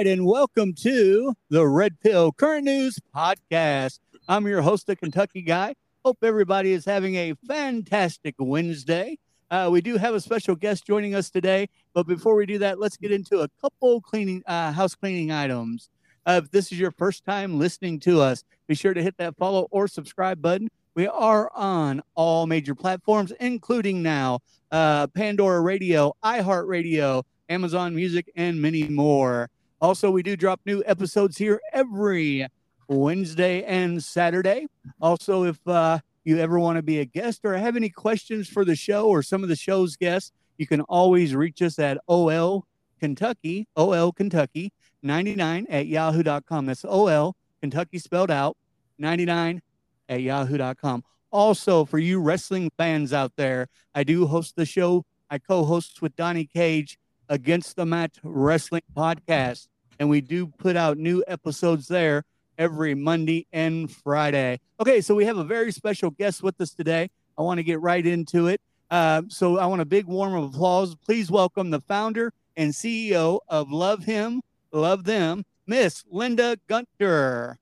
Right, and welcome to the Red Pill Current News Podcast. I'm your host, the Kentucky guy. Hope everybody is having a fantastic Wednesday. Uh, we do have a special guest joining us today, but before we do that, let's get into a couple cleaning uh, house cleaning items. Uh, if this is your first time listening to us, be sure to hit that follow or subscribe button. We are on all major platforms, including now uh, Pandora Radio, iHeartRadio, Amazon Music, and many more. Also, we do drop new episodes here every Wednesday and Saturday. Also, if uh, you ever want to be a guest or have any questions for the show or some of the show's guests, you can always reach us at OL Kentucky, OL Kentucky 99 at yahoo.com. That's OL Kentucky spelled out 99 at yahoo.com. Also, for you wrestling fans out there, I do host the show. I co host with Donnie Cage Against the Mat Wrestling Podcast. And we do put out new episodes there every Monday and Friday. Okay, so we have a very special guest with us today. I want to get right into it. Uh, so I want a big warm of applause. Please welcome the founder and CEO of Love Him, Love Them, Miss Linda Gunter.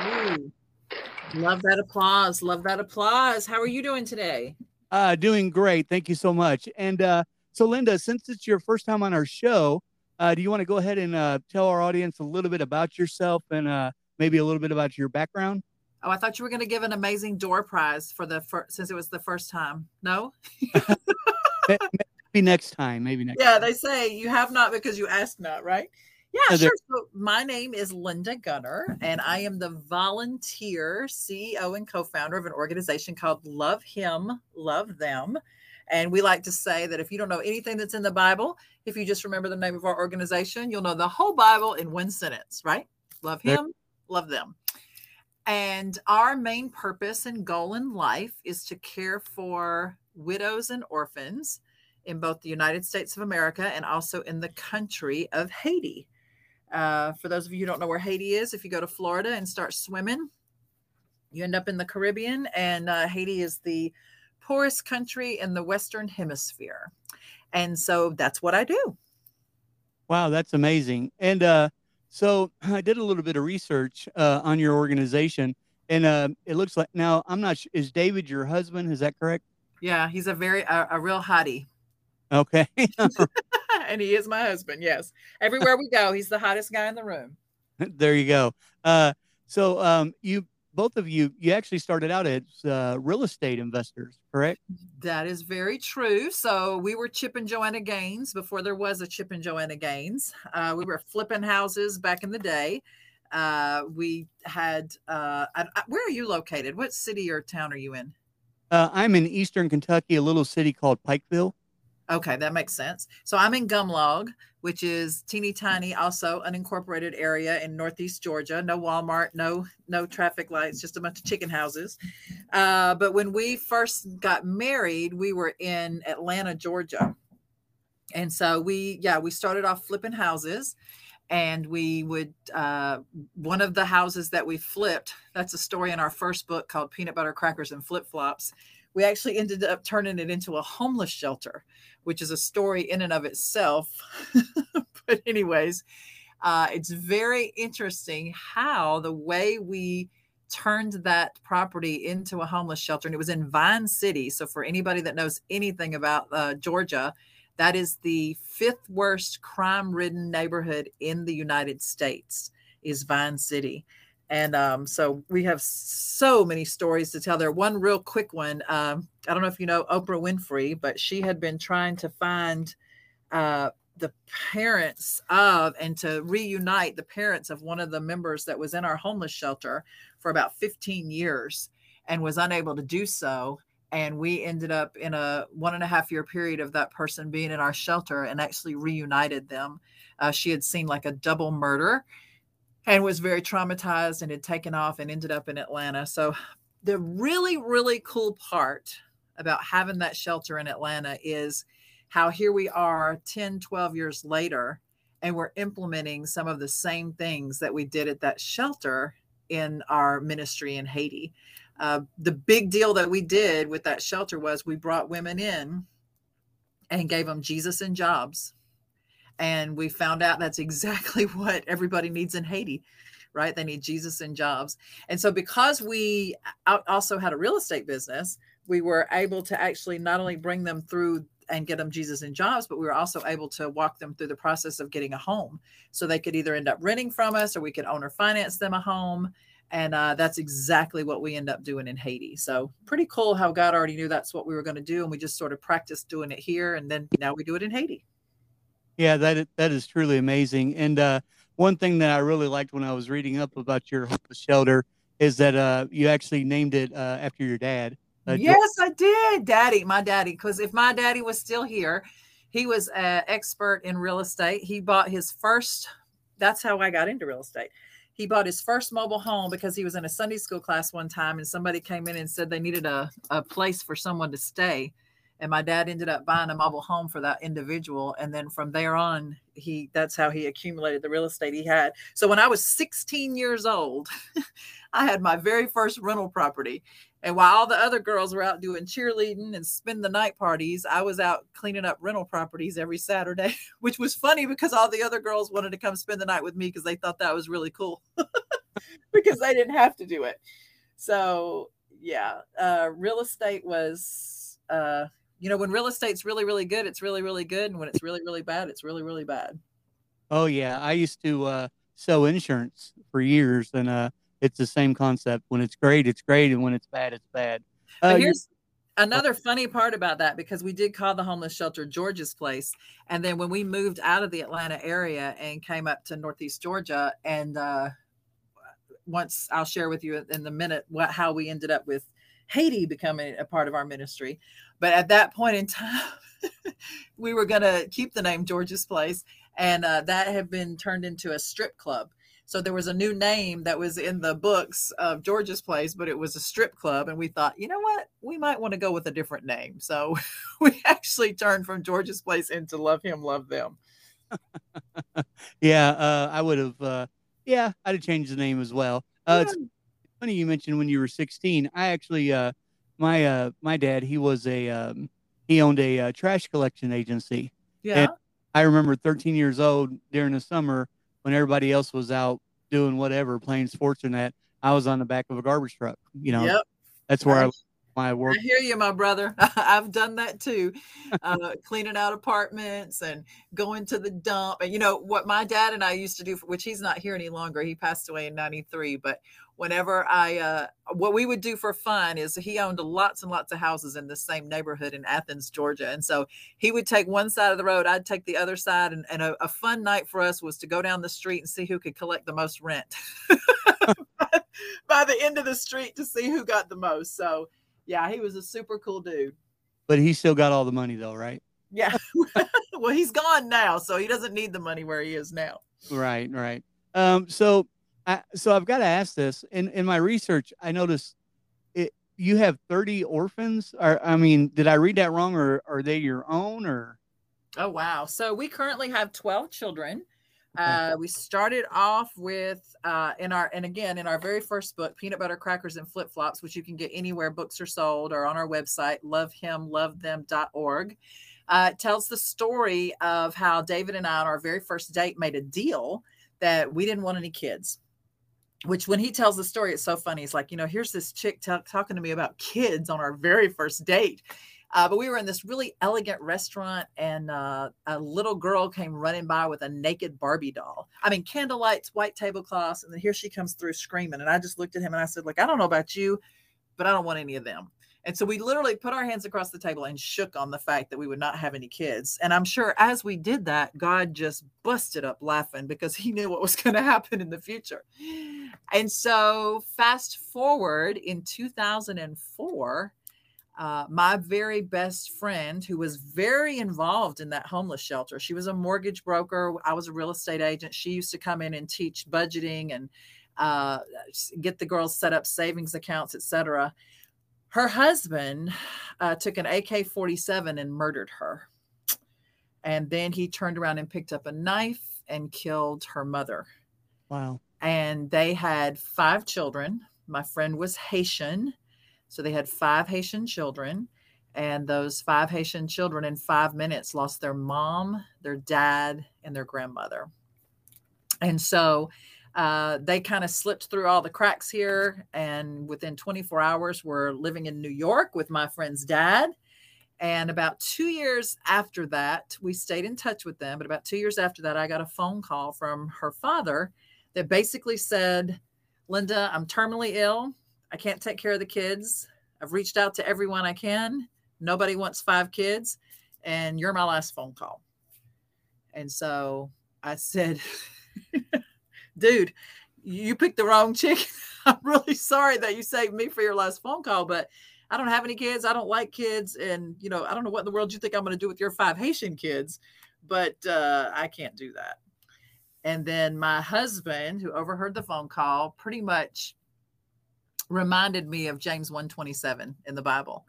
Ooh. Love that applause. Love that applause. How are you doing today? Uh, doing great. Thank you so much. And uh, so, Linda, since it's your first time on our show, uh, do you want to go ahead and uh, tell our audience a little bit about yourself and uh, maybe a little bit about your background? Oh, I thought you were going to give an amazing door prize for the first, since it was the first time. No. maybe next time. Maybe next. Yeah, time. they say you have not because you ask not, right? Yeah, sure. So my name is Linda Gunter, and I am the volunteer CEO and co-founder of an organization called Love Him, Love Them. And we like to say that if you don't know anything that's in the Bible, if you just remember the name of our organization, you'll know the whole Bible in one sentence, right? Love Him, love them. And our main purpose and goal in life is to care for widows and orphans in both the United States of America and also in the country of Haiti. Uh, for those of you who don't know where Haiti is, if you go to Florida and start swimming, you end up in the Caribbean, and uh, Haiti is the poorest country in the Western Hemisphere. And so that's what I do. Wow, that's amazing. And uh, so I did a little bit of research uh, on your organization, and uh, it looks like now I'm not. Is David your husband? Is that correct? Yeah, he's a very a, a real hottie. Okay. and he is my husband. Yes. Everywhere we go, he's the hottest guy in the room. there you go. Uh, so um, you both of you, you actually started out as uh, real estate investors, correct? That is very true. So we were Chip and Joanna Gaines before there was a Chip and Joanna Gaines. Uh, we were flipping houses back in the day. Uh, we had, uh, I, I, where are you located? What city or town are you in? Uh, I'm in Eastern Kentucky, a little city called Pikeville. Okay, that makes sense. So I'm in Gumlog, which is teeny tiny, also unincorporated area in Northeast Georgia. No Walmart, no no traffic lights, just a bunch of chicken houses. Uh, but when we first got married, we were in Atlanta, Georgia, and so we yeah we started off flipping houses. And we would, uh, one of the houses that we flipped, that's a story in our first book called Peanut Butter Crackers and Flip Flops. We actually ended up turning it into a homeless shelter which is a story in and of itself. but, anyways, uh, it's very interesting how the way we turned that property into a homeless shelter, and it was in Vine City. So, for anybody that knows anything about uh, Georgia, that is the fifth worst crime ridden neighborhood in the United States, is Vine City. And um, so we have so many stories to tell there. One real quick one. Um, I don't know if you know Oprah Winfrey, but she had been trying to find uh, the parents of and to reunite the parents of one of the members that was in our homeless shelter for about 15 years and was unable to do so. And we ended up in a one and a half year period of that person being in our shelter and actually reunited them. Uh, she had seen like a double murder and was very traumatized and had taken off and ended up in Atlanta. So, the really, really cool part about having that shelter in Atlanta is how here we are 10, 12 years later, and we're implementing some of the same things that we did at that shelter in our ministry in Haiti. Uh, the big deal that we did with that shelter was we brought women in and gave them Jesus and jobs and we found out that's exactly what everybody needs in Haiti, right? They need Jesus and jobs. And so, because we also had a real estate business, we were able to actually not only bring them through and get them Jesus and jobs, but we were also able to walk them through the process of getting a home. So they could either end up renting from us or we could owner finance them a home. And uh, that's exactly what we end up doing in Haiti. So pretty cool how God already knew that's what we were going to do. And we just sort of practiced doing it here. And then now we do it in Haiti. Yeah, that that is truly amazing. And uh, one thing that I really liked when I was reading up about your homeless shelter is that uh, you actually named it uh, after your dad. Uh, yes, I did, Daddy. My daddy, because if my daddy was still here, he was an expert in real estate. He bought his first. That's how I got into real estate. He bought his first mobile home because he was in a Sunday school class one time, and somebody came in and said they needed a, a place for someone to stay and my dad ended up buying a mobile home for that individual and then from there on he that's how he accumulated the real estate he had. So when i was 16 years old i had my very first rental property and while all the other girls were out doing cheerleading and spend the night parties i was out cleaning up rental properties every saturday which was funny because all the other girls wanted to come spend the night with me because they thought that was really cool because they didn't have to do it. So yeah uh, real estate was uh, you know, when real estate's really, really good, it's really, really good. And when it's really, really bad, it's really, really bad. Oh yeah. I used to uh, sell insurance for years and uh, it's the same concept. When it's great, it's great. And when it's bad, it's bad. Uh, here's another funny part about that because we did call the homeless shelter George's place. And then when we moved out of the Atlanta area and came up to Northeast Georgia and uh, once I'll share with you in the minute what how we ended up with Haiti becoming a part of our ministry. But at that point in time, we were going to keep the name George's Place, and uh, that had been turned into a strip club. So there was a new name that was in the books of George's Place, but it was a strip club. And we thought, you know what? We might want to go with a different name. So we actually turned from George's Place into Love Him, Love Them. yeah, uh, I would have. Uh, yeah, I'd have changed the name as well. Uh, yeah. It's funny you mentioned when you were 16. I actually, uh, my uh, my dad, he was a um, he owned a uh, trash collection agency. Yeah. And I remember 13 years old during the summer when everybody else was out doing whatever, playing sports and that. I was on the back of a garbage truck. You know, yep. that's where right. I my work. I hear you, my brother. I've done that too, uh, cleaning out apartments and going to the dump. And you know what my dad and I used to do, which he's not here any longer. He passed away in '93. But whenever I, uh, what we would do for fun is he owned lots and lots of houses in the same neighborhood in Athens, Georgia, and so he would take one side of the road, I'd take the other side, and, and a, a fun night for us was to go down the street and see who could collect the most rent. by the end of the street to see who got the most. So yeah, he was a super cool dude. But he still got all the money though, right? Yeah. well, he's gone now, so he doesn't need the money where he is now. Right, right. Um, so, I, so I've got to ask this. In in my research, I noticed it. You have thirty orphans. Or I mean, did I read that wrong, or are they your own, or? Oh wow! So we currently have twelve children. Uh, we started off with uh, in our and again in our very first book, Peanut Butter Crackers and Flip Flops, which you can get anywhere books are sold or on our website, lovehimlovethem.org. Uh, tells the story of how David and I on our very first date made a deal that we didn't want any kids. Which, when he tells the story, it's so funny. He's like, you know, here's this chick t- talking to me about kids on our very first date. Uh, but we were in this really elegant restaurant, and uh, a little girl came running by with a naked Barbie doll. I mean, candlelights, white tablecloths, and then here she comes through screaming. And I just looked at him and I said, "Look, I don't know about you, but I don't want any of them." And so we literally put our hands across the table and shook on the fact that we would not have any kids. And I'm sure as we did that, God just busted up laughing because he knew what was going to happen in the future. And so, fast forward in 2004, uh, my very best friend who was very involved in that homeless shelter. She was a mortgage broker. I was a real estate agent. She used to come in and teach budgeting and uh, get the girls set up savings accounts etc her husband uh, took an ak-47 and murdered her. And then he turned around and picked up a knife and killed her mother. Wow. And they had five children. My friend was haitian so they had five Haitian children, and those five Haitian children in five minutes lost their mom, their dad, and their grandmother. And so uh, they kind of slipped through all the cracks here. And within 24 hours, we're living in New York with my friend's dad. And about two years after that, we stayed in touch with them. But about two years after that, I got a phone call from her father that basically said, Linda, I'm terminally ill. I can't take care of the kids. I've reached out to everyone I can. Nobody wants five kids, and you're my last phone call. And so I said, dude, you picked the wrong chick. I'm really sorry that you saved me for your last phone call, but I don't have any kids. I don't like kids. And, you know, I don't know what in the world you think I'm going to do with your five Haitian kids, but uh, I can't do that. And then my husband, who overheard the phone call, pretty much reminded me of James 127 in the Bible,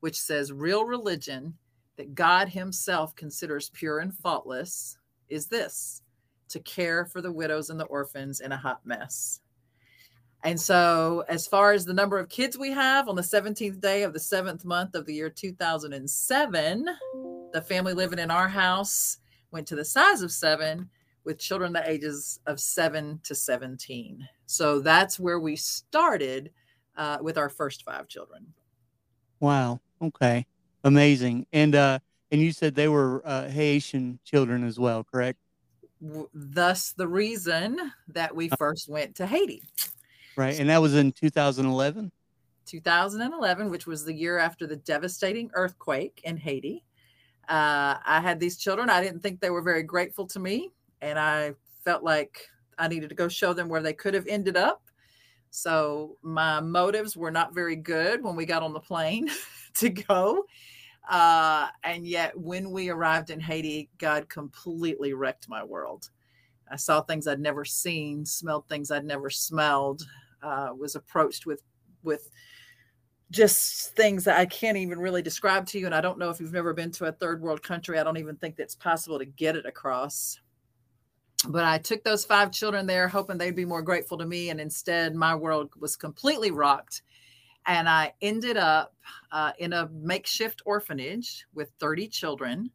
which says real religion that God himself considers pure and faultless is this to care for the widows and the orphans in a hot mess. And so, as far as the number of kids we have on the 17th day of the seventh month of the year 2007, the family living in our house went to the size of seven with children the ages of seven to 17. So that's where we started uh, with our first five children. Wow. Okay. Amazing. And uh, and you said they were uh, Haitian children as well, correct? W- thus, the reason that we uh. first went to Haiti. Right, and that was in 2011. 2011, which was the year after the devastating earthquake in Haiti. Uh, I had these children. I didn't think they were very grateful to me, and I felt like I needed to go show them where they could have ended up. So my motives were not very good when we got on the plane to go. Uh, and yet, when we arrived in Haiti, God completely wrecked my world. I saw things I'd never seen, smelled things I'd never smelled, uh, was approached with with just things that I can't even really describe to you. And I don't know if you've never been to a third world country. I don't even think that's possible to get it across but I took those five children there hoping they'd be more grateful to me. And instead, my world was completely rocked. And I ended up uh, in a makeshift orphanage with 30 children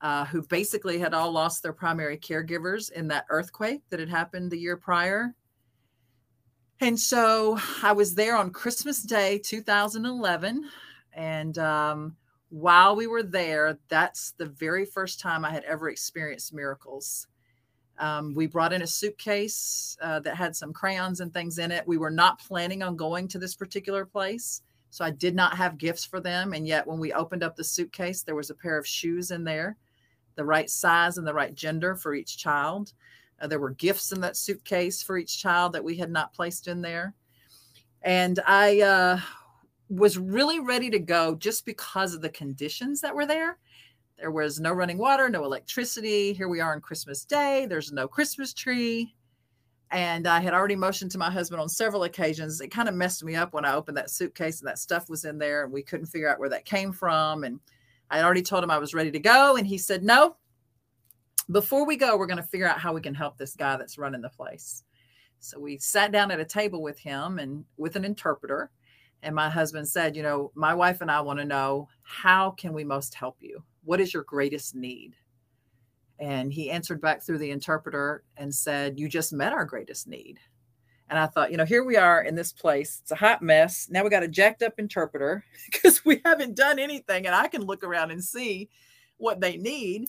uh, who basically had all lost their primary caregivers in that earthquake that had happened the year prior. And so I was there on Christmas Day 2011. And um, while we were there, that's the very first time I had ever experienced miracles. Um, we brought in a suitcase uh, that had some crayons and things in it. We were not planning on going to this particular place. So I did not have gifts for them. And yet, when we opened up the suitcase, there was a pair of shoes in there, the right size and the right gender for each child. Uh, there were gifts in that suitcase for each child that we had not placed in there. And I uh, was really ready to go just because of the conditions that were there. There was no running water, no electricity. Here we are on Christmas Day. There's no Christmas tree. And I had already motioned to my husband on several occasions. It kind of messed me up when I opened that suitcase and that stuff was in there and we couldn't figure out where that came from. And I had already told him I was ready to go. And he said, No, before we go, we're going to figure out how we can help this guy that's running the place. So we sat down at a table with him and with an interpreter. And my husband said, You know, my wife and I want to know how can we most help you? What is your greatest need? And he answered back through the interpreter and said, You just met our greatest need. And I thought, you know, here we are in this place. It's a hot mess. Now we got a jacked up interpreter because we haven't done anything. And I can look around and see what they need.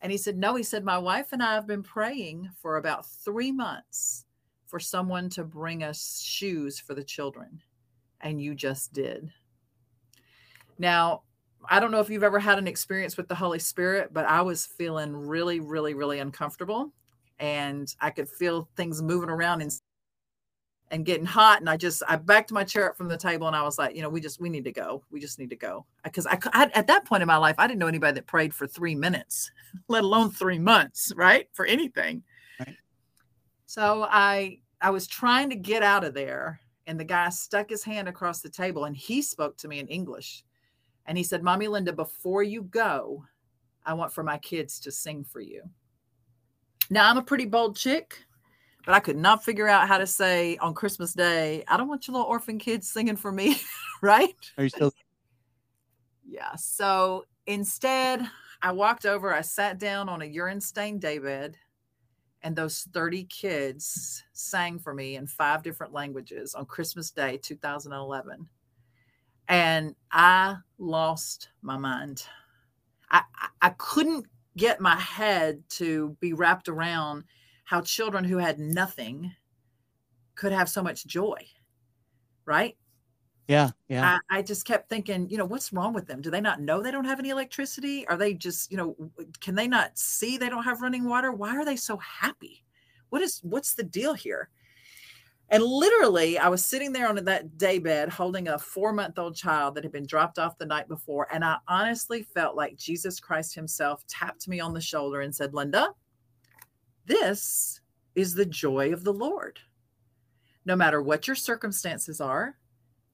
And he said, No, he said, My wife and I have been praying for about three months for someone to bring us shoes for the children. And you just did. Now, I don't know if you've ever had an experience with the Holy Spirit, but I was feeling really, really, really uncomfortable. And I could feel things moving around and and getting hot. And I just, I backed my chair up from the table and I was like, you know, we just, we need to go. We just need to go. Because I, I, at that point in my life, I didn't know anybody that prayed for three minutes, let alone three months, right? For anything. Right. So I, I was trying to get out of there. And the guy stuck his hand across the table and he spoke to me in English. And he said, Mommy Linda, before you go, I want for my kids to sing for you. Now, I'm a pretty bold chick but I could not figure out how to say on Christmas Day, I don't want your little orphan kids singing for me, right? Are you still? yeah. So instead, I walked over, I sat down on a urine stained daybed, and those 30 kids sang for me in five different languages on Christmas Day, 2011. And I lost my mind. I, I, I couldn't get my head to be wrapped around how children who had nothing could have so much joy right? Yeah yeah. I, I, just kept thinking you know what's wrong with them? Do they not know they don't have any electricity? Are they just you know can they not see they don't have running water? Why are they so happy? What is what's the deal here and literally i was sitting there on that day bed holding a four month old child that had been dropped off the night before and i honestly felt like jesus christ himself tapped me on the shoulder and said linda this is the joy of the Lord. No matter what your circumstances are,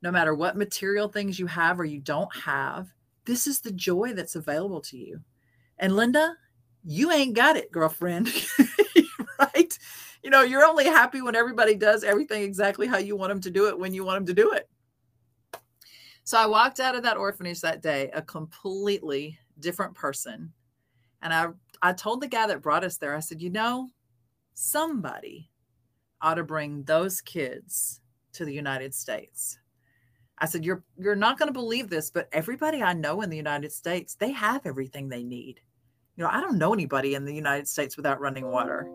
no matter what material things you have or you don't have, this is the joy that's available to you. And Linda, you ain't got it, girlfriend. You know, you're only happy when everybody does everything exactly how you want them to do it when you want them to do it. So I walked out of that orphanage that day a completely different person. And I I told the guy that brought us there, I said, you know, somebody ought to bring those kids to the United States. I said, You're you're not going to believe this, but everybody I know in the United States, they have everything they need. You know, I don't know anybody in the United States without running water.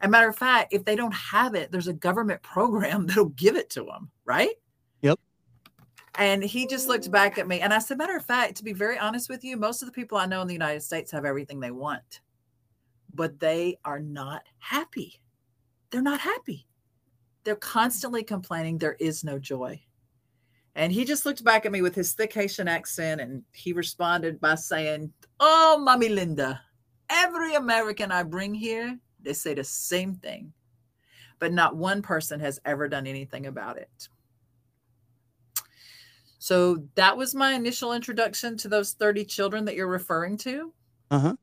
As a matter of fact, if they don't have it, there's a government program that'll give it to them, right? Yep. And he just looked back at me and I said, matter of fact, to be very honest with you, most of the people I know in the United States have everything they want but they are not happy. They're not happy. They're constantly complaining there is no joy. And he just looked back at me with his thick Haitian accent and he responded by saying, Oh, Mommy Linda, every American I bring here, they say the same thing, but not one person has ever done anything about it. So that was my initial introduction to those 30 children that you're referring to. Uh huh.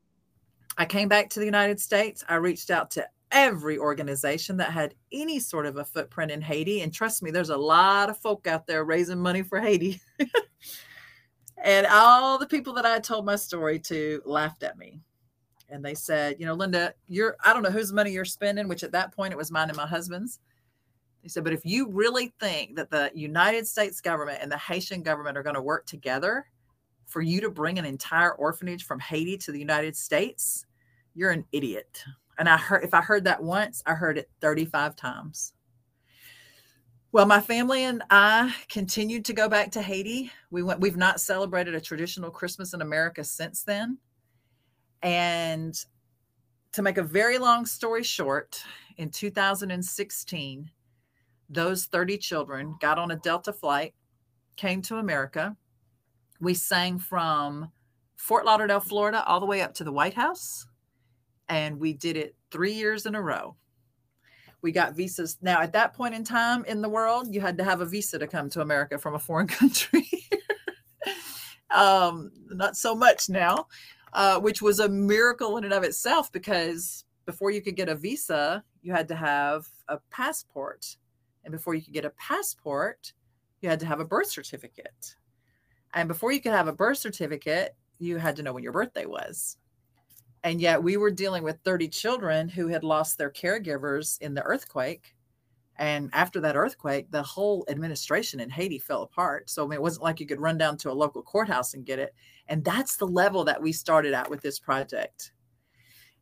I came back to the United States. I reached out to every organization that had any sort of a footprint in Haiti. And trust me, there's a lot of folk out there raising money for Haiti. and all the people that I told my story to laughed at me. And they said, you know, Linda, you're, I don't know whose money you're spending, which at that point it was mine and my husband's. He said, but if you really think that the United States government and the Haitian government are going to work together for you to bring an entire orphanage from Haiti to the United States, you're an idiot. And I heard, if I heard that once, I heard it 35 times. Well, my family and I continued to go back to Haiti. We went, we've not celebrated a traditional Christmas in America since then. And to make a very long story short, in 2016, those 30 children got on a Delta flight, came to America. We sang from Fort Lauderdale, Florida, all the way up to the White House. And we did it three years in a row we got visas. Now, at that point in time in the world, you had to have a visa to come to America from a foreign country. um, not so much now, uh, which was a miracle in and of itself because before you could get a visa, you had to have a passport. And before you could get a passport, you had to have a birth certificate. And before you could have a birth certificate, you had to know when your birthday was. And yet we were dealing with 30 children who had lost their caregivers in the earthquake. And after that earthquake, the whole administration in Haiti fell apart. So I mean, it wasn't like you could run down to a local courthouse and get it. And that's the level that we started at with this project.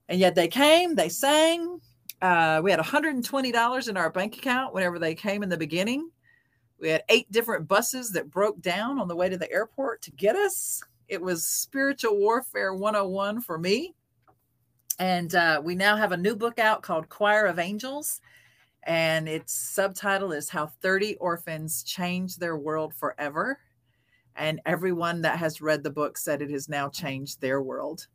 And yet they came, they sang. Uh, we had $120 in our bank account whenever they came in the beginning. We had eight different buses that broke down on the way to the airport to get us. It was spiritual warfare 101 for me. And uh, we now have a new book out called Choir of Angels. And its subtitle is How 30 Orphans Changed Their World Forever. And everyone that has read the book said it has now changed their world.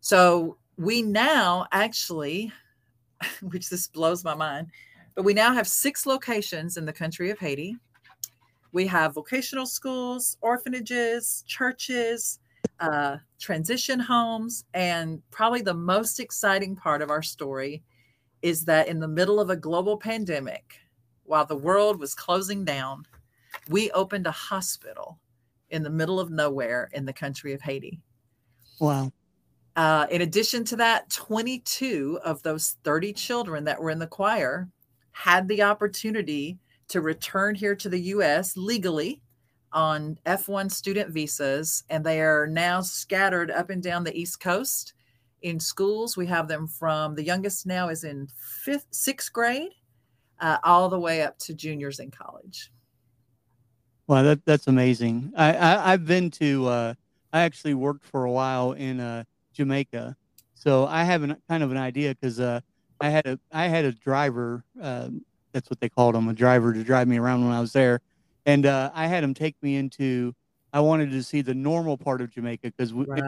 So we now actually, which this blows my mind, but we now have six locations in the country of Haiti. We have vocational schools, orphanages, churches, uh, transition homes. And probably the most exciting part of our story is that in the middle of a global pandemic, while the world was closing down, we opened a hospital in the middle of nowhere in the country of Haiti. Wow. Uh, in addition to that, 22 of those 30 children that were in the choir had the opportunity to return here to the US legally on F1 student visas, and they are now scattered up and down the East Coast in schools. We have them from the youngest now is in fifth, sixth grade, uh, all the way up to juniors in college. Wow, that that's amazing. I, I have been to. Uh, I actually worked for a while in uh, Jamaica, so I have an kind of an idea because uh, I had a I had a driver. Uh, that's what they called him, a driver to drive me around when I was there and uh, I had him take me into. I wanted to see the normal part of Jamaica because right.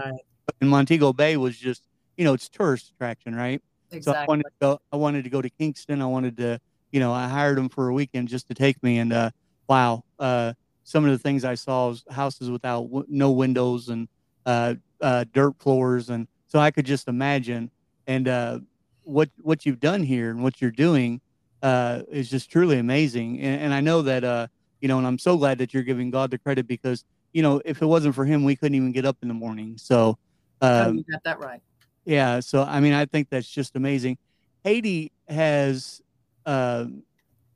in Montego Bay was just you know it's tourist attraction, right? Exactly. So I wanted to go. I wanted to go to Kingston. I wanted to, you know, I hired him for a weekend just to take me. And uh, wow, uh, some of the things I saw was houses without w- no windows and uh, uh, dirt floors, and so I could just imagine. And uh, what what you've done here and what you're doing uh, is just truly amazing. And, and I know that uh, you know, and I'm so glad that you're giving God the credit because, you know, if it wasn't for him, we couldn't even get up in the morning. So, um, oh, you got that right. Yeah. So, I mean, I think that's just amazing. Haiti has, uh,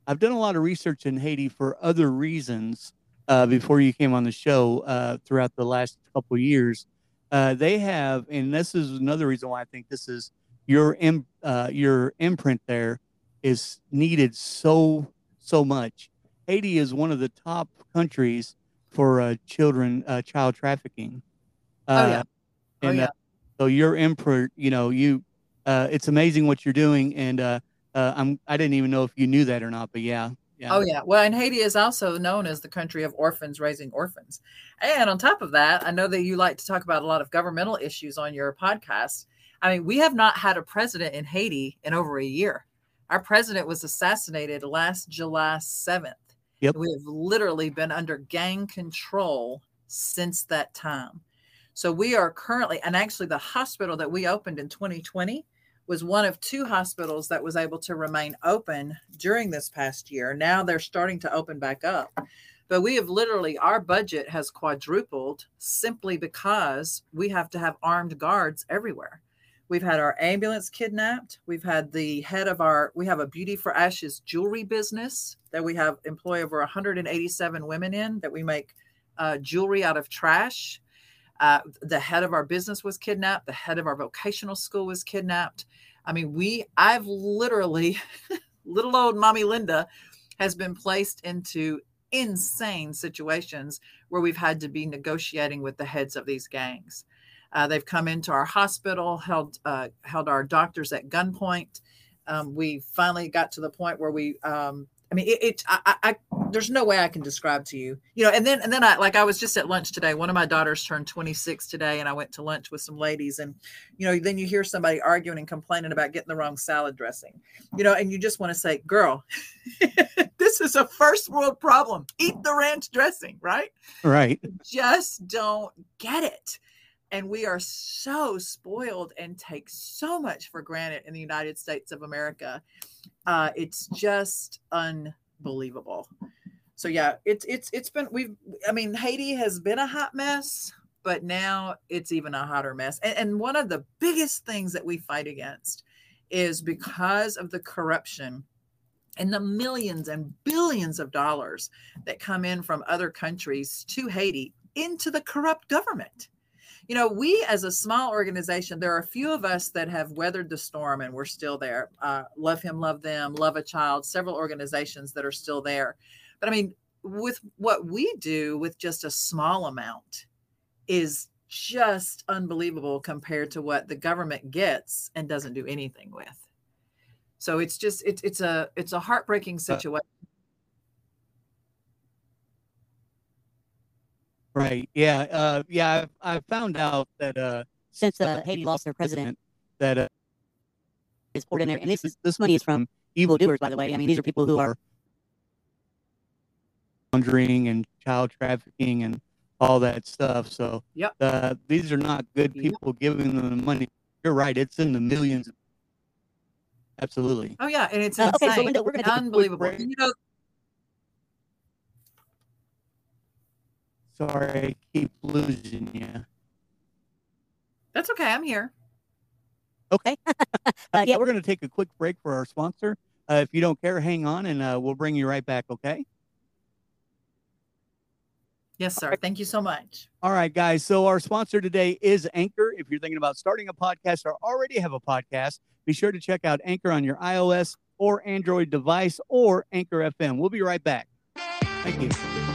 I've done a lot of research in Haiti for other reasons uh, before you came on the show uh, throughout the last couple years. Uh, they have, and this is another reason why I think this is your Im, uh, your imprint there is needed so so much Haiti is one of the top countries for uh, children uh, child trafficking. Uh, oh yeah. Oh and, yeah. So your imprint, you know, you, uh, it's amazing what you're doing, and uh, uh, I'm I didn't even know if you knew that or not, but yeah. Yeah. Oh yeah. Well, and Haiti is also known as the country of orphans raising orphans. And on top of that, I know that you like to talk about a lot of governmental issues on your podcast. I mean, we have not had a president in Haiti in over a year. Our president was assassinated last July 7th. Yep. We have literally been under gang control since that time. So we are currently, and actually, the hospital that we opened in 2020 was one of two hospitals that was able to remain open during this past year. Now they're starting to open back up. But we have literally, our budget has quadrupled simply because we have to have armed guards everywhere. We've had our ambulance kidnapped. We've had the head of our, we have a Beauty for Ashes jewelry business that we have employ over 187 women in that we make uh, jewelry out of trash. Uh, the head of our business was kidnapped. The head of our vocational school was kidnapped. I mean, we, I've literally, little old mommy Linda has been placed into insane situations where we've had to be negotiating with the heads of these gangs. Uh, they've come into our hospital, held uh, held our doctors at gunpoint. Um, we finally got to the point where we, um, I mean, it. it I, I, there's no way I can describe to you, you know. And then and then I like I was just at lunch today. One of my daughters turned 26 today, and I went to lunch with some ladies, and you know, then you hear somebody arguing and complaining about getting the wrong salad dressing, you know, and you just want to say, "Girl, this is a first world problem. Eat the ranch dressing, right? Right. Just don't get it." And we are so spoiled and take so much for granted in the United States of America. Uh, it's just unbelievable. So yeah, it's it's it's been we've I mean Haiti has been a hot mess, but now it's even a hotter mess. And, and one of the biggest things that we fight against is because of the corruption and the millions and billions of dollars that come in from other countries to Haiti into the corrupt government you know, we as a small organization, there are a few of us that have weathered the storm and we're still there. Uh, love him, love them, love a child, several organizations that are still there. But I mean, with what we do with just a small amount is just unbelievable compared to what the government gets and doesn't do anything with. So it's just it's it's a it's a heartbreaking uh, situation. Right. Yeah. Uh, yeah. I, I found out that uh, since uh, Haiti lost their president, that uh, is poured in there, and this is this money is from evildoers, by the way. I mean, these are people who are laundering and child trafficking and all that stuff. So, yeah, uh, these are not good people yep. giving them the money. You're right; it's in the millions. Absolutely. Oh yeah, and it's uh, okay. So Linda, we're going to unbelievable. You know, Sorry, I keep losing you. That's okay. I'm here. Okay. uh, yeah, we're going to take a quick break for our sponsor. Uh, if you don't care, hang on and uh, we'll bring you right back, okay? Yes, sir. Thank you so much. All right, guys. So, our sponsor today is Anchor. If you're thinking about starting a podcast or already have a podcast, be sure to check out Anchor on your iOS or Android device or Anchor FM. We'll be right back. Thank you.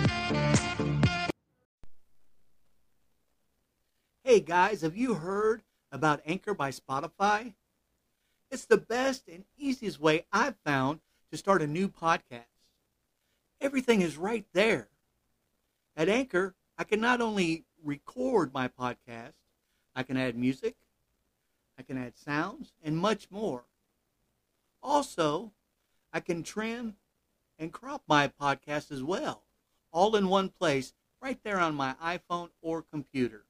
Hey guys, have you heard about Anchor by Spotify? It's the best and easiest way I've found to start a new podcast. Everything is right there. At Anchor, I can not only record my podcast, I can add music, I can add sounds, and much more. Also, I can trim and crop my podcast as well, all in one place, right there on my iPhone or computer.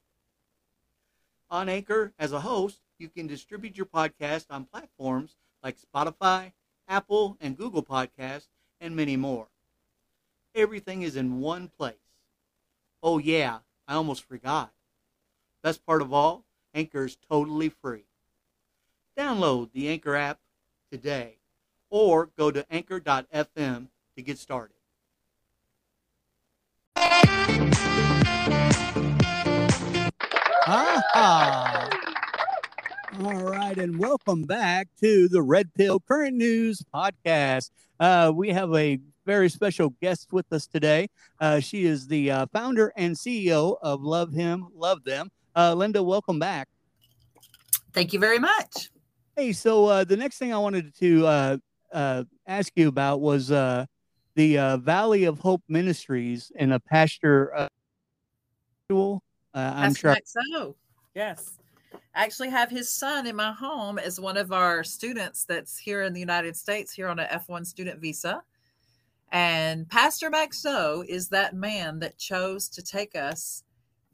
On Anchor, as a host, you can distribute your podcast on platforms like Spotify, Apple, and Google Podcasts, and many more. Everything is in one place. Oh, yeah, I almost forgot. Best part of all, Anchor is totally free. Download the Anchor app today or go to anchor.fm to get started. All right, and welcome back to the Red Pill Current News Podcast. Uh, we have a very special guest with us today. Uh, she is the uh, founder and CEO of Love Him, Love Them. Uh, Linda, welcome back. Thank you very much. Hey, so uh, the next thing I wanted to uh, ask you about was the Valley of Hope Ministries and a pastor. Uh, I'm That's sure. So yes, I actually have his son in my home as one of our students that's here in the United States here on a F1 student visa. And Pastor Maxo is that man that chose to take us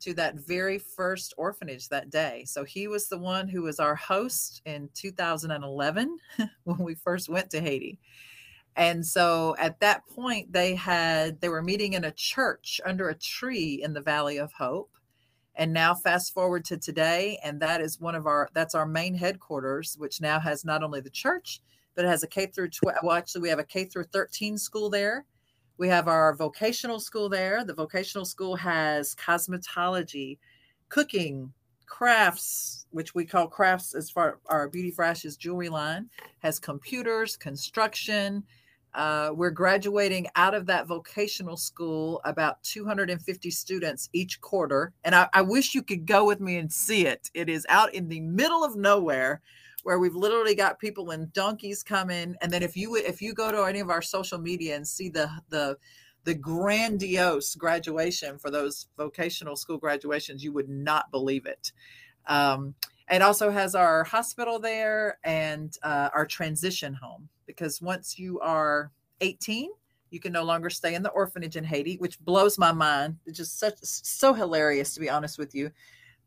to that very first orphanage that day. So he was the one who was our host in 2011 when we first went to Haiti. And so at that point they had they were meeting in a church under a tree in the Valley of Hope And now fast forward to today, and that is one of our that's our main headquarters, which now has not only the church, but it has a K through 12. Well, actually, we have a K through 13 school there. We have our vocational school there. The vocational school has cosmetology, cooking, crafts, which we call crafts as far our Beauty for Ashes jewelry line, has computers, construction. Uh, we're graduating out of that vocational school about 250 students each quarter. And I, I wish you could go with me and see it. It is out in the middle of nowhere where we've literally got people in donkeys coming. And then if you if you go to any of our social media and see the the the grandiose graduation for those vocational school graduations, you would not believe it. Um, it also has our hospital there and uh, our transition home because once you are 18, you can no longer stay in the orphanage in Haiti, which blows my mind. It's just such so hilarious to be honest with you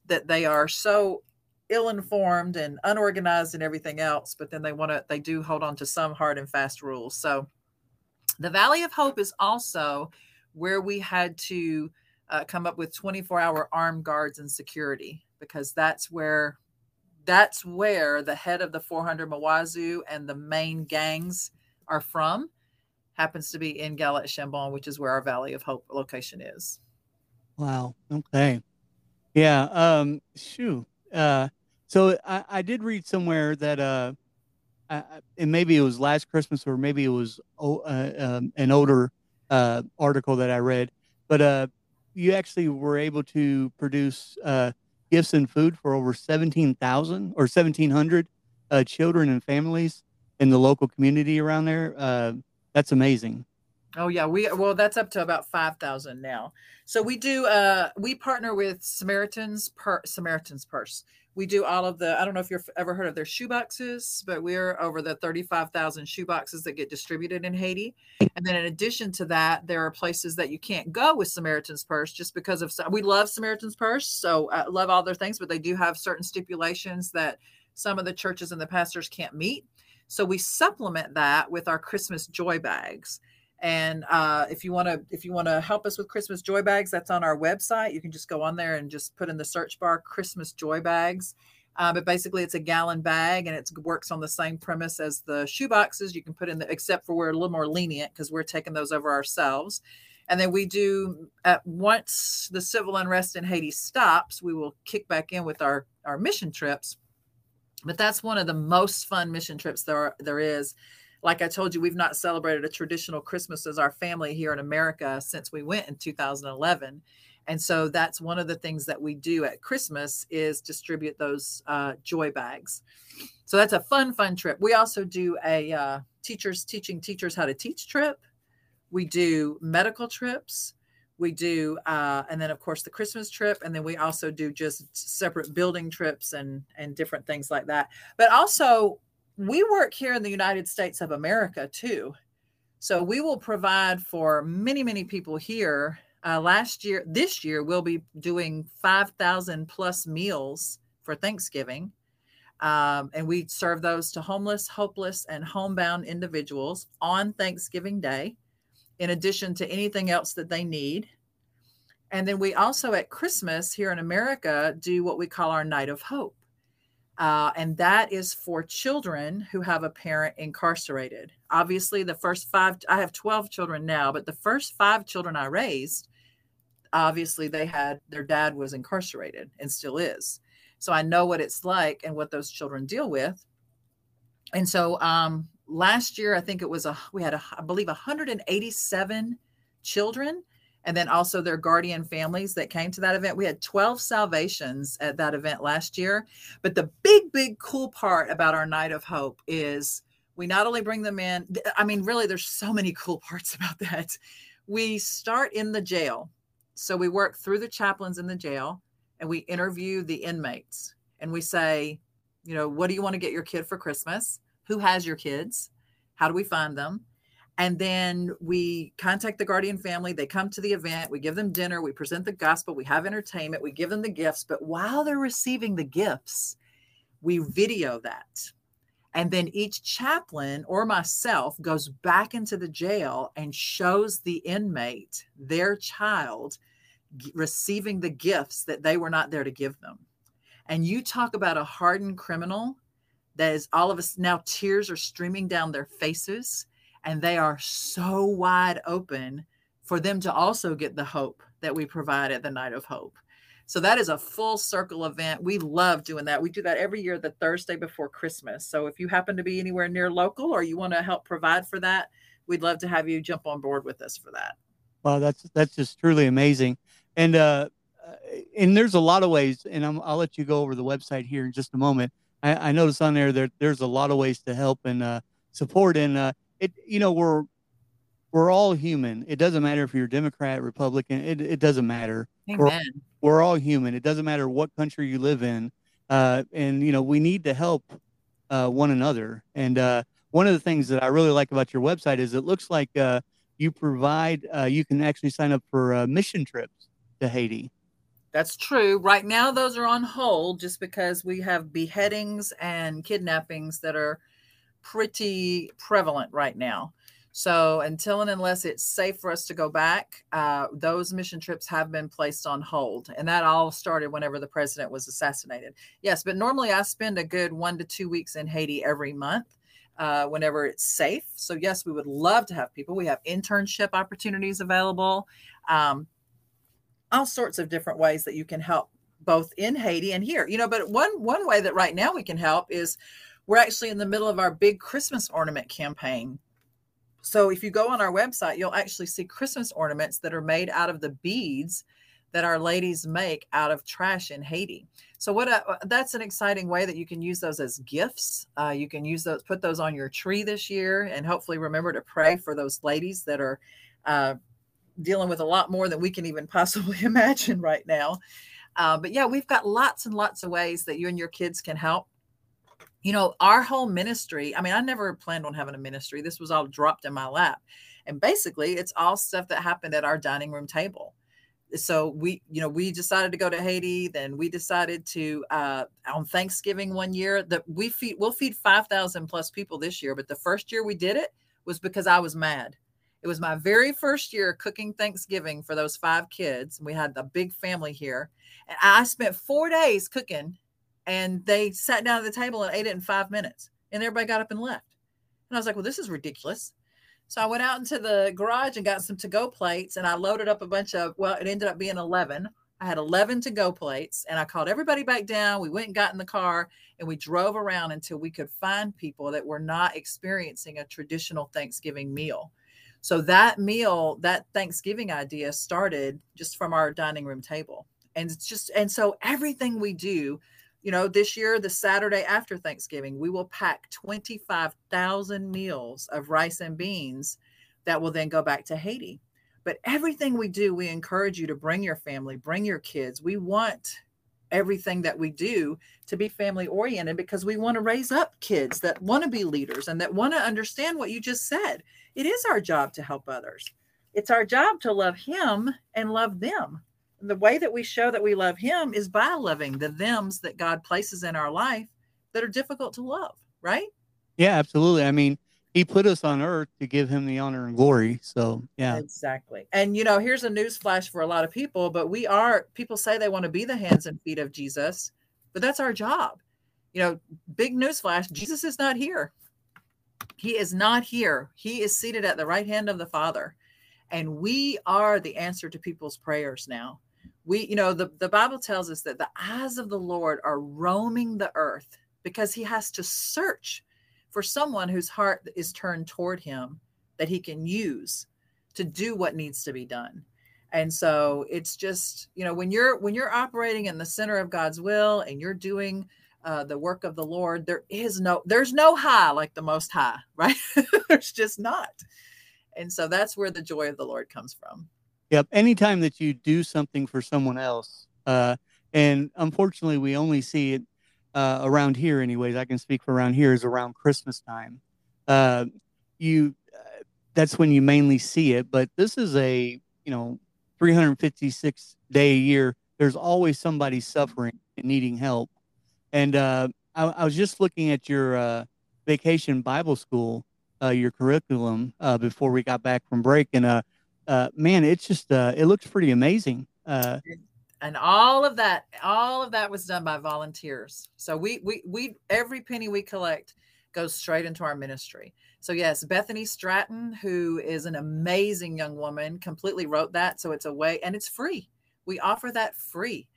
that they are so ill-informed and unorganized and everything else but then they want to they do hold on to some hard and fast rules so the valley of hope is also where we had to uh, come up with 24 hour armed guards and security because that's where that's where the head of the 400 Mawozo and the main gangs are from happens to be in Galette Chambon, which is where our Valley of Hope location is. Wow. Okay. Yeah. Um, shoo. Uh, so I, I did read somewhere that uh, I, and maybe it was last Christmas or maybe it was uh, um, an older uh, article that I read, but uh, you actually were able to produce uh, gifts and food for over seventeen thousand or seventeen hundred uh, children and families in the local community around there. Uh, that's amazing. Oh yeah, we well that's up to about five thousand now. So we do uh we partner with Samaritan's per Samaritan's Purse. We do all of the i don't know if you've ever heard of their shoe boxes but we're over the 35000 shoe boxes that get distributed in haiti. And then in addition to that there are places that you can't go with samaritan's purse just because of we love samaritan's purse so i uh, love all their things but they do have certain stipulations that some of the churches and the pastors can't meet. So we supplement that with our christmas joy bags and uh, if you want to, if you want to help us with Christmas joy bags, that's on our website. You can just go on there and just put in the search bar Christmas joy bags. Uh, but basically, it's a gallon bag and it works on the same premise as the shoe boxes. You can put in the, except for we're a little more lenient because we're taking those over ourselves. And then we do at once the civil unrest in Haiti stops, we will kick back in with our our mission trips. But that's one of the most fun mission trips there are, there is like I told you, we've not celebrated a traditional Christmas as our family here in America since we went in 2011. And so that's one of the things that we do at Christmas is distribute those uh, joy bags. So that's a fun, fun trip. We also do a uh, teachers teaching teachers how to teach trip. We do medical trips. We do, uh, and then of course the Christmas trip, and then we also do just separate building trips and and different things like that. But also we work here in the United States of America too. So we will provide for many, many people here. Uh, last year, this year, we'll be doing 5,000 plus meals for Thanksgiving. Um, and we serve those to homeless, hopeless, and homebound individuals on Thanksgiving Day, in addition to anything else that they need. And then we also at Christmas here in America do what we call our Night of Hope. Uh, and that is for children who have a parent incarcerated. Obviously, the first five, I have 12 children now, but the first five children I raised, obviously, they had their dad was incarcerated and still is. So I know what it's like and what those children deal with. And so um, last year, I think it was a, we had, a, I believe, 187 children and then also their guardian families that came to that event. We had 12 salvations at that event last year. But the big, big cool part about our Night of Hope is we not only bring them in, I mean, really, there's so many cool parts about that. We start in the jail. So we work through the chaplains in the jail and we interview the inmates and we say, you know, what do you want to get your kid for Christmas? Who has your kids? How do we find them? And then we contact the guardian family. They come to the event. We give them dinner. We present the gospel. We have entertainment. We give them the gifts. But while they're receiving the gifts we video that. And then each chaplain or myself goes back into the jail and shows the inmate their child receiving the gifts that they were not there to give them. And you talk about a hardened criminal that is all of us now tears are streaming down their faces and they are so wide open for them to also get the hope that we provide at the night of hope. So that is a full circle event. We love doing that. We do that every year the Thursday before Christmas. So if you happen to be anywhere near local or you want to help provide for that, we'd love to have you jump on board with us for that. Wow, that's that's just truly amazing. And uh and there's a lot of ways, and i will let you go over the website here in just a moment. I, I noticed on there that there's a lot of ways to help and uh, support, and uh, it you know we're we're all human. It doesn't matter if you're Democrat, Republican. It it doesn't matter. We're, we're all human. It doesn't matter what country you live in, uh, and you know we need to help uh, one another. And uh, one of the things that I really like about your website is it looks like uh, you provide uh, you can actually sign up for uh, mission trips to Haiti. That's true. Right now, those are on hold just because we have beheadings and kidnappings that are pretty prevalent right now. So, until and unless it's safe for us to go back, uh, those mission trips have been placed on hold. And that all started whenever the president was assassinated. Yes, but normally I spend a good one to two weeks in Haiti every month. Uh, whenever it's safe. So, yes, we would love to have people. We have internship opportunities available. Um, all sorts of different ways that you can help both in Haiti and here. You know, but one one way that right now we can help is we're actually in the middle of our big Christmas ornament campaign. So if you go on our website, you'll actually see Christmas ornaments that are made out of the beads that our ladies make out of trash in Haiti. So what a, uh, that's an exciting way that you can use those as gifts. Uh, you can use those, put those on your tree this year, and hopefully remember to pray for those ladies that are uh, dealing with a lot more than we can even possibly imagine right now. Uh, but yeah, we've got lots and lots of ways that you and your kids can help. You know, our whole ministry, I mean, I never planned on having a ministry. This was all dropped in my lap. And basically, it's all stuff that happened at our dining room table. So we, you know, we decided to go to Haiti. Then we decided to uh, on Thanksgiving one year that we feed we'll feed five thousand plus people this year. But the first year we did it was because I was mad it was my very first year cooking Thanksgiving for those five kids. We had a big family here. And I spent four days cooking, and they sat down at the table and ate it in five minutes. And everybody got up and left. And I was like, well, this is ridiculous. So I went out into the garage and got some to go plates, and I loaded up a bunch of, well, it ended up being 11. I had 11 to go plates, and I called everybody back down. We went and got in the car, and we drove around until we could find people that were not experiencing a traditional Thanksgiving meal. So that meal, that Thanksgiving idea started just from our dining room table. And it's just, and so everything we do, you know, this year, the Saturday after Thanksgiving, we will pack 25,000 meals of rice and beans that will then go back to Haiti. But everything we do, we encourage you to bring your family, bring your kids. We want everything that we do to be family oriented because we want to raise up kids that want to be leaders and that want to understand what you just said. It is our job to help others. It's our job to love him and love them. The way that we show that we love him is by loving the thems that God places in our life that are difficult to love, right? Yeah, absolutely. I mean, he put us on earth to give him the honor and glory. So, yeah. Exactly. And, you know, here's a news flash for a lot of people, but we are, people say they want to be the hands and feet of Jesus, but that's our job. You know, big news flash Jesus is not here. He is not here. He is seated at the right hand of the Father. And we are the answer to people's prayers now. We, you know, the, the Bible tells us that the eyes of the Lord are roaming the earth because he has to search for someone whose heart is turned toward him that he can use to do what needs to be done. And so it's just you know when you're when you're operating in the center of god's will and you're doing uh, the work of the lord there is no there's no high like the most high right? There's just not. And so that's where the joy of the lord comes from yep anytime that you do something for someone else uh, and unfortunately we only see it uh, around here, anyways, I can speak for around here, is around Christmas time. Uh, you, uh, that's when you mainly see it. But this is a, you know, 356 day a year. There's always somebody suffering and needing help. And uh, I, I, was just looking at your uh, vacation Bible school, your curriculum before we got back from break, and man, it's just uh, it looks pretty amazing. Uh, and all of that, all of that was done by volunteers. So we we we every penny we collect goes straight into our ministry. So yes, Bethany Stratton, who is an amazing young woman, completely wrote that. So it's a way, and it's free. We offer that free.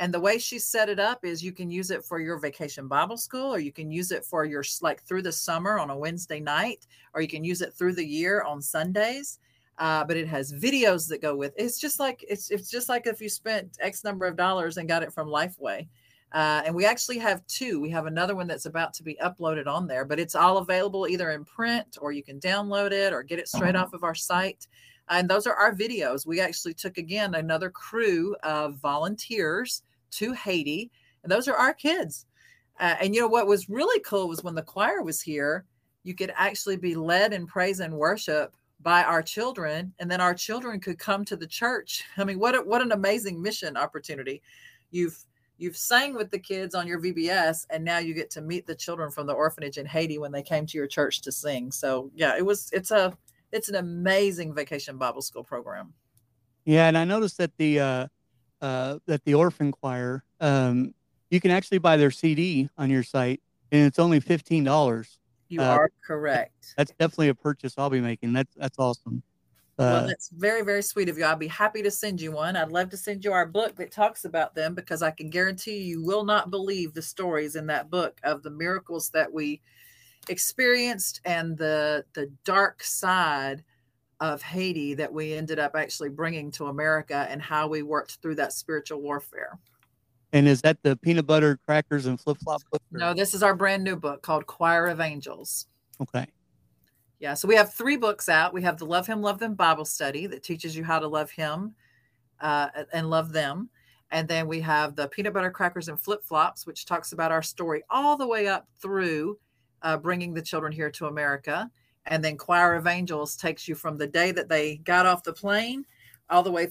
And the way she set it up is you can use it for your vacation Bible school, or you can use it for your like through the summer on a Wednesday night, or you can use it through the year on Sundays. Uh, but it has videos that go with it's just like it's it's just like if you spent X number of dollars and got it from Lifeway. Uh, and we actually have two. We have another one that's about to be uploaded on there, but it's all available either in print or you can download it or get it straight off of our site. And those are our videos. We actually took again another crew of volunteers to Haiti. And those are our kids. Uh, and you know what was really cool was when the choir was here, you could actually be led in praise and worship by our children, and then our children could come to the church. I mean, what a, what an amazing mission opportunity! You've you've sang with the kids on your VBS, and now you get to meet the children from the orphanage in Haiti when they came to your church to sing. So yeah, it was it's a it's an amazing vacation Bible school program. Yeah, and I noticed that the uh, uh, that the orphan choir, um, you can actually buy their CD on your site, and it's only fifteen dollars. You uh, are correct. That's definitely a purchase I'll be making. That's that's awesome. well, uh, that's very very sweet of you. I'll be happy to send you one. I'd love to send you our book that talks about them because I can guarantee you, you will not believe the stories in that book of the miracles that we experienced and the the dark side of Haiti that we ended up actually bringing to America and how we worked through that spiritual warfare. And is that the peanut butter crackers and flip flop book? Or? No, this is our brand new book called Choir of Angels. Okay. Yeah, so we have three books out. We have the Love Him, Love Them Bible study that teaches you how to love Him uh, and love them. And then we have the Peanut Butter Crackers and Flip Flops, which talks about our story all the way up through uh, bringing the children here to America. And then Choir of Angels takes you from the day that they got off the plane all the way,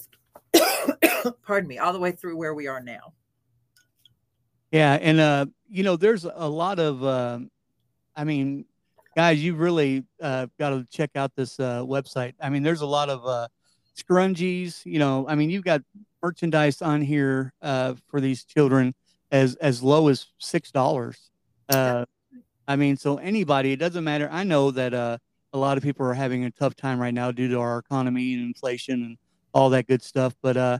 th- pardon me, all the way through where we are now. Yeah, and uh, you know, there's a lot of, uh, I mean, guys, you really uh, got to check out this uh, website. I mean, there's a lot of uh, scrunchies. You know, I mean, you've got merchandise on here uh, for these children as as low as six dollars. Uh, I mean, so anybody, it doesn't matter. I know that uh, a lot of people are having a tough time right now due to our economy and inflation and all that good stuff. But uh,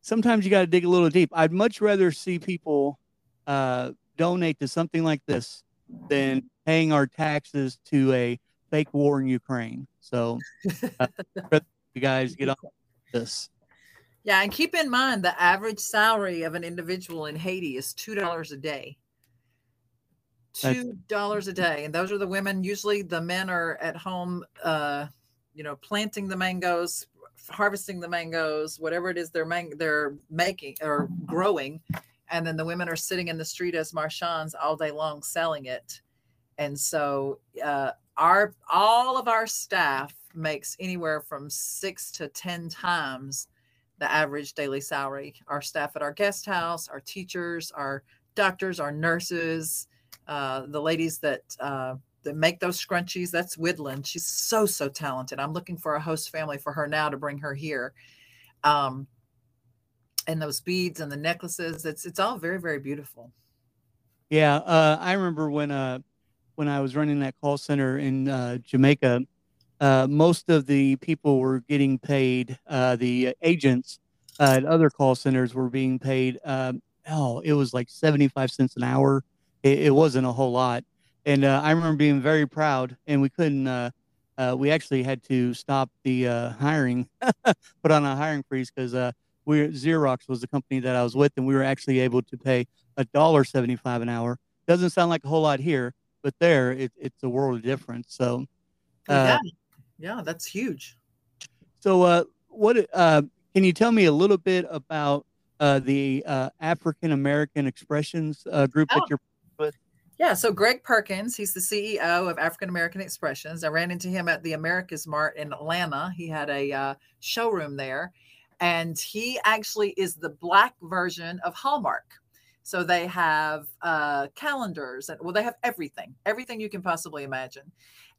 sometimes you got to dig a little deep. I'd much rather see people uh, donate to something like this than paying our taxes to a fake war in Ukraine. So, uh, you guys get on this. Yeah, and keep in mind the average salary of an individual in Haiti is two dollars a day. Two dollars a day, and those are the women. Usually, the men are at home, uh, you know, planting the mangoes, harvesting the mangoes, whatever it is they're man- they're making or growing, and then the women are sitting in the street as marchands all day long selling it. And so uh, our all of our staff makes anywhere from six to ten times the average daily salary. Our staff at our guest house our teachers our doctors our nurses uh, the ladies that uh, that make those scrunchies that's Widland. she's so so talented. I'm looking for a host family for her now to bring her here. Um, and those beads and the necklaces. It's it's all very very beautiful. Yeah, uh, I remember when uh, when I was running that call center in uh, Jamaica, uh, most of the people were getting paid. Uh, the agents uh, at other call centers were being paid. Oh, it was like seventy five cents an hour. It, it, wasn't a whole lot, and I remember being very proud. And we couldn't. we actually had to stop the hiring, put on a hiring freeze because we Xerox was the company that I was with, and we were actually able to pay a dollar seventy five an hour. Doesn't sound like a whole lot here, but there it, it's a world of difference. So, uh, yeah, yeah, that's huge. So, uh, what uh, can you tell me a little bit about uh, the uh, African American Expressions uh, group oh. that you're with? Yeah, so Greg Perkins, he's the CEO of African American Expressions. I ran into him at the AmericasMart in Atlanta. He had a uh, showroom there, and he actually is the black version of Hallmark. So they have uh, calendars and well, they have everything, everything you can possibly imagine.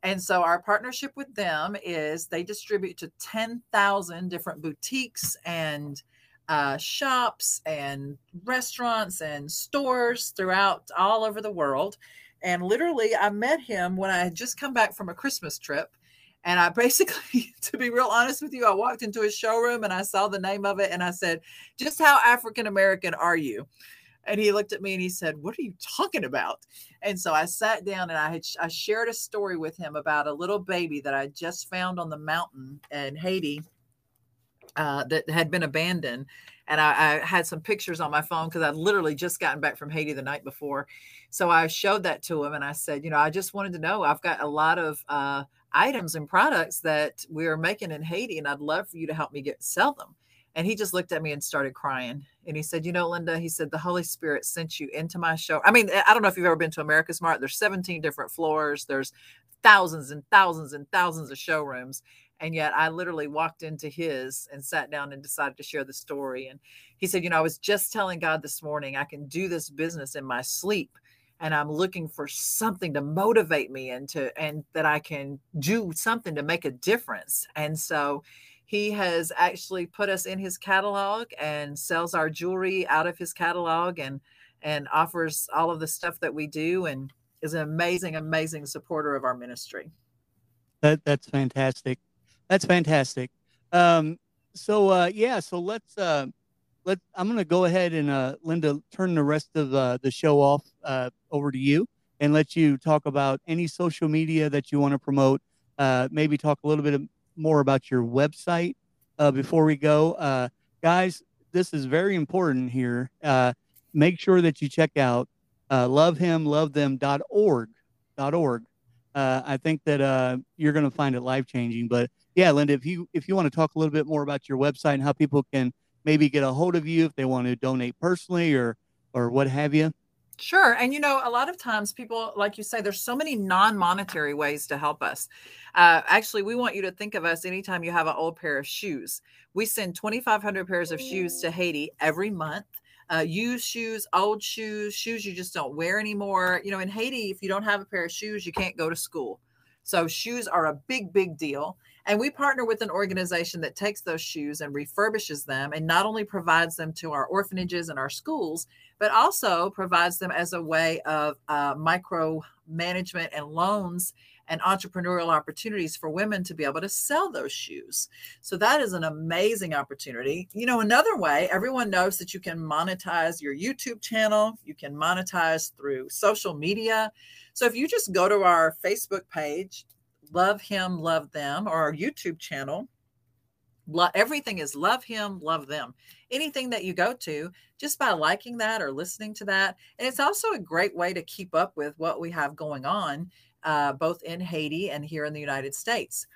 And so our partnership with them is they distribute to 10,000 different boutiques and uh, shops and restaurants and stores throughout all over the world. And literally, I met him when I had just come back from a Christmas trip. And I basically, to be real honest with you, I walked into a showroom and I saw the name of it and I said, Just how African American are you? And he looked at me and he said, What are you talking about? And so I sat down and I had I shared a story with him about a little baby that I just found on the mountain in Haiti uh, that had been abandoned. And I, I had some pictures on my phone because I'd literally just gotten back from Haiti the night before. So I showed that to him and I said, You know, I just wanted to know I've got a lot of uh, items and products that we're making in Haiti, and I'd love for you to help me get sell them. And he just looked at me and started crying. And he said, You know, Linda, he said, the Holy Spirit sent you into my show. I mean, I don't know if you've ever been to AmericasMart. There's 17 different floors, there's thousands and thousands and thousands of showrooms. And yet I literally walked into his and sat down and decided to share the story. And he said, You know, I was just telling God this morning, I can do this business in my sleep and I'm looking for something to motivate me and to and that I can do something to make a difference. And so he has actually put us in his catalog and sells our jewelry out of his catalog and and offers all of the stuff that we do and is an amazing amazing supporter of our ministry that that's fantastic that's fantastic um so uh yeah so let's uh let i'm gonna go ahead and uh linda turn the rest of uh, the show off uh over to you and let you talk about any social media that you want to promote uh maybe talk a little bit more about your website uh, before we go. Uh, guys, this is very important here. Make sure that you check out uh, lovehimlovethem.org. .org. I think that you're going to find it life changing. But yeah, Linda, if you if you want to talk a little bit more about your website and how people can maybe get a hold of you if they want to donate personally or or what have you. Sure. And you know, a lot of times people, like you say, there's so many non monetary ways to help us. Uh, actually, we want you to think of us anytime you have an old pair of shoes. We send 2,500 pairs of shoes to Haiti every month. Uh, used shoes, old shoes, shoes you just don't wear anymore. You know, in Haiti, if you don't have a pair of shoes, you can't go to school. So, shoes are a big, big deal. And we partner with an organization that takes those shoes and refurbishes them and not only provides them to our orphanages and our schools, but also provides them as a way of uh, micro management and loans and entrepreneurial opportunities for women to be able to sell those shoes. So that is an amazing opportunity. You know, another way, everyone knows that you can monetize your YouTube channel, you can monetize through social media. So if you just go to our Facebook page, love him, love them, or our YouTube channel. everything is love him, love them. Anything that you go to, just by liking that or listening to that. And it's also a great way to keep up with what we have going on, uh, both in Haiti and here in the United States.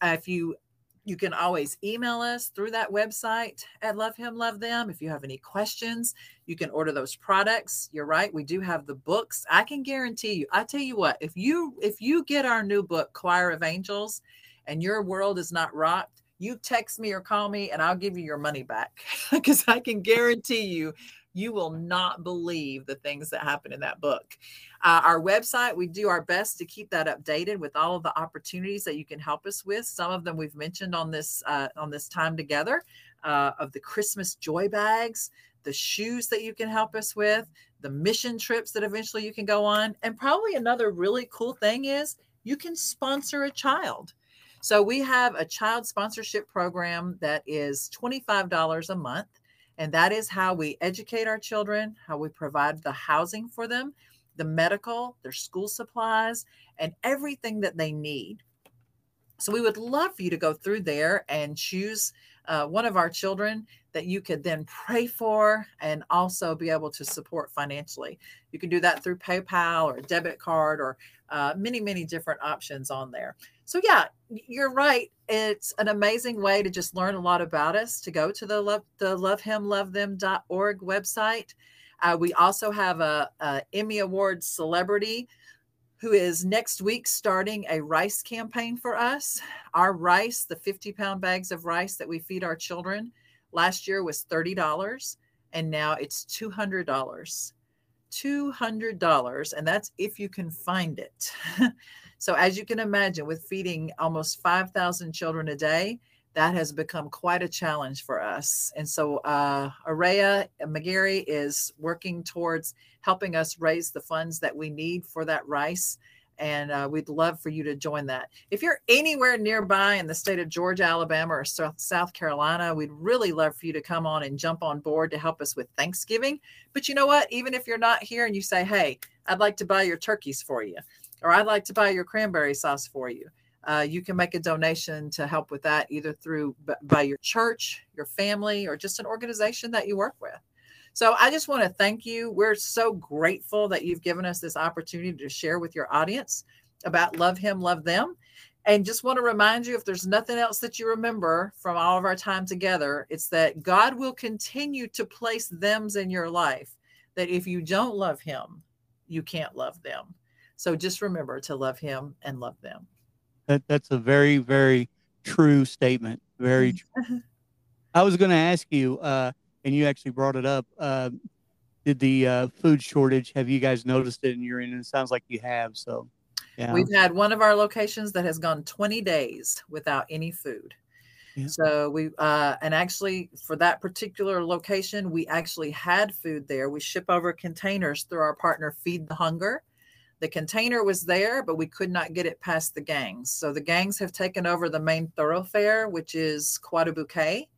Uh, if you you can always email us through that website at Love Him, Love Them. If you have any questions, you can order those products. You're right, we do have the books. I can guarantee you. I tell you what, if you if you get our new book, Choir of Angels, and your world is not rocked, you text me or call me, and I'll give you your money back because I can guarantee you you will not believe the things that happen in that book. Uh, our website, we do our best to keep that updated with all of the opportunities that you can help us with. Some of them we've mentioned on this uh, on this time together uh, of the Christmas joy bags, the shoes that you can help us with, the mission trips that eventually you can go on, and probably another really cool thing is you can sponsor a child. So we have a child sponsorship program that is $25 a month. And that is how we educate our children, how we provide the housing for them, the medical, their school supplies, and everything that they need. So we would love for you to go through there and choose uh, one of our children that you could then pray for and also be able to support financially. You can do that through PayPal or debit card or uh, many, many different options on there. So, yeah, you're right. It's an amazing way to just learn a lot about us to go to the love, the lovehimlovethem.org website. Uh, we also have a, a Emmy Award celebrity who is next week starting a rice campaign for us. Our rice, the 50 pound bags of rice that we feed our children, last year was $30 and now it's $200. $200 and that's if you can find it. so as you can imagine with feeding almost 5,000 children a day, that has become quite a challenge for us. And so uh, Araya McGarry is working towards helping us raise the funds that we need for that rice. And uh, we'd love for you to join that. If you're anywhere nearby in the state of Georgia, Alabama, or South Carolina, we'd really love for you to come on and jump on board to help us with Thanksgiving. But you know what? Even if you're not here and you say, hey, I'd like to buy your turkeys for you, or I'd like to buy your cranberry sauce for you uh, you can make a donation to help with that either through by your church, your family, or just an organization that you work with. So I just want to thank you. We're so grateful that you've given us this opportunity to share with your audience about Love Him, Love Them. And just want to remind you if there's nothing else that you remember from all of our time together, it's that God will continue to place thems in your life that if you don't love Him, you can't love them. So just remember to love Him and love them. That that's a very very true statement. Very. True. I was going to ask you, uh, and you actually brought it up. Uh, did the uh, food shortage? Have you guys noticed it in your end? It sounds like you have. So, yeah. We've had one of our locations that has gone 20 days without any food. Yeah. So we uh, and actually for that particular location, we actually had food there. We ship over containers through our partner Feed the Hunger, the container was there, but we could not get it past the gangs. So the gangs have taken over the main thoroughfare, which is Croix-des-Bouquets.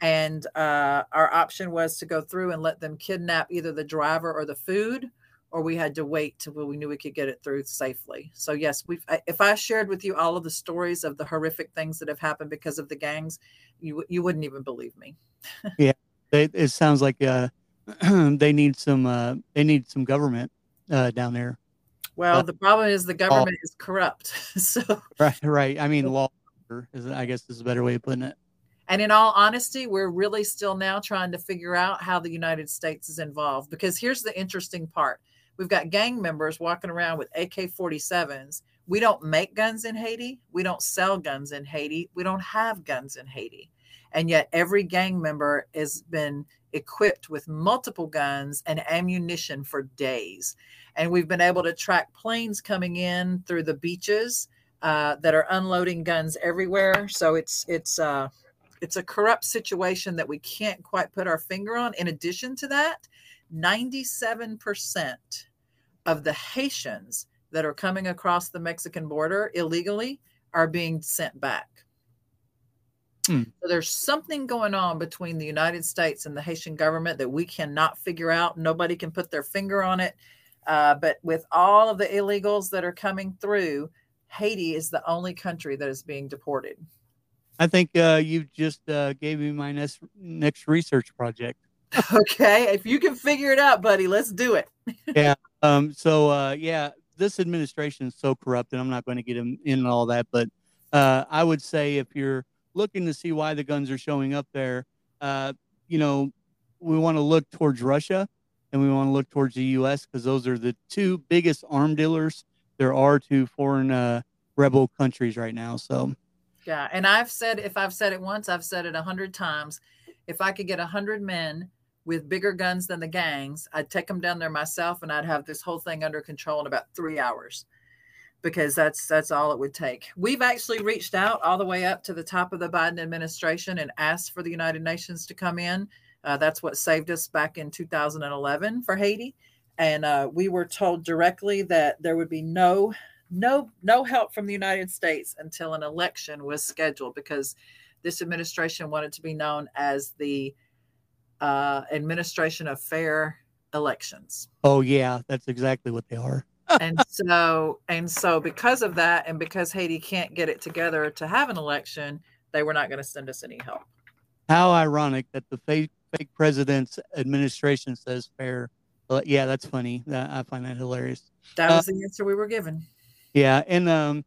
And uh, our option was to go through and let them kidnap either the driver or the food, or we had to wait till we knew we could get it through safely. So yes, we've. If I shared with you all of the stories of the horrific things that have happened because of the gangs, you you wouldn't even believe me. yeah, they, it sounds like uh, they need some uh, they need some government uh, down there. Well, the problem is the government is corrupt. so right, right. I mean, law is, I guess, is a better way of putting it. And in all honesty, we're really still now trying to figure out how the United States is involved. Because here's the interesting part: we've got gang members walking around with AK-47s. We don't make guns in Haiti. We don't sell guns in Haiti. We don't have guns in Haiti. And yet, every gang member has been equipped with multiple guns and ammunition for days. And we've been able to track planes coming in through the beaches uh, that are unloading guns everywhere. So it's it's uh, it's a corrupt situation that we can't quite put our finger on. In addition to that, 97% of the Haitians that are coming across the Mexican border illegally are being sent back. Hmm. So there's something going on between the United States and the Haitian government that we cannot figure out. Nobody can put their finger on it. Uh, but with all of the illegals that are coming through, Haiti is the only country that is being deported. I think uh, you just uh, gave me my next next research project. okay, if you can figure it out, buddy, let's do it. yeah. Um. So, uh, yeah, this administration is so corrupt, and I'm not going to get in, in all that. But uh, I would say if you're looking to see why the guns are showing up there, uh, you know, we want to look towards Russia and we want to look towards the U.S. because those are the two biggest arm dealers there are to foreign uh, rebel countries right now. So, yeah, and I've said if I've said it once, I've said it a hundred times. If I could get a hundred men with bigger guns than the gangs, I'd take them down there myself, and I'd have this whole thing under control in about three hours because that's that's all it would take. We've actually reached out all the way up to the top of the Biden administration and asked for the United Nations to come in. Uh, that's what saved us back in 2011 for Haiti, and uh, we were told directly that there would be no no no help from the United States until an election was scheduled because this administration wanted to be known as the uh, administration of fair elections. Oh yeah, that's exactly what they are. And so and so because of that and because haiti can't get it together to have an election they were not going to send us any help. How ironic that the fake president's administration says fair well, yeah that's funny i find that hilarious that was uh, the answer we were given yeah and um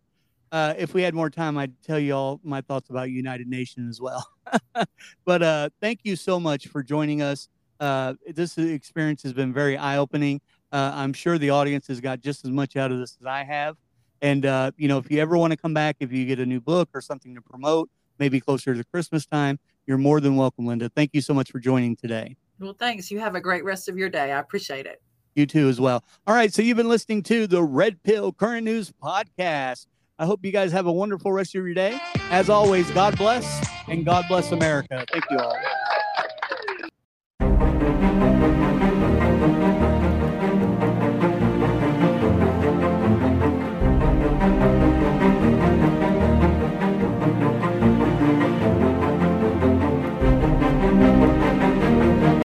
uh, if we had more time, I'd tell you all my thoughts about United Nations as well. but uh, thank you so much for joining us. Uh, this experience has been very eye opening. Uh, I'm sure the audience has got just as much out of this as I have. And, uh, you know, if you ever want to come back, if you get a new book or something to promote, maybe closer to Christmas time, you're more than welcome, Linda. Thank you so much for joining today. Well, thanks. You have a great rest of your day. I appreciate it. You too, as well. All right. So you've been listening to the Red Pill Current News Podcast. I hope you guys have a wonderful rest of your day. As always, God bless and God bless America. Thank you all.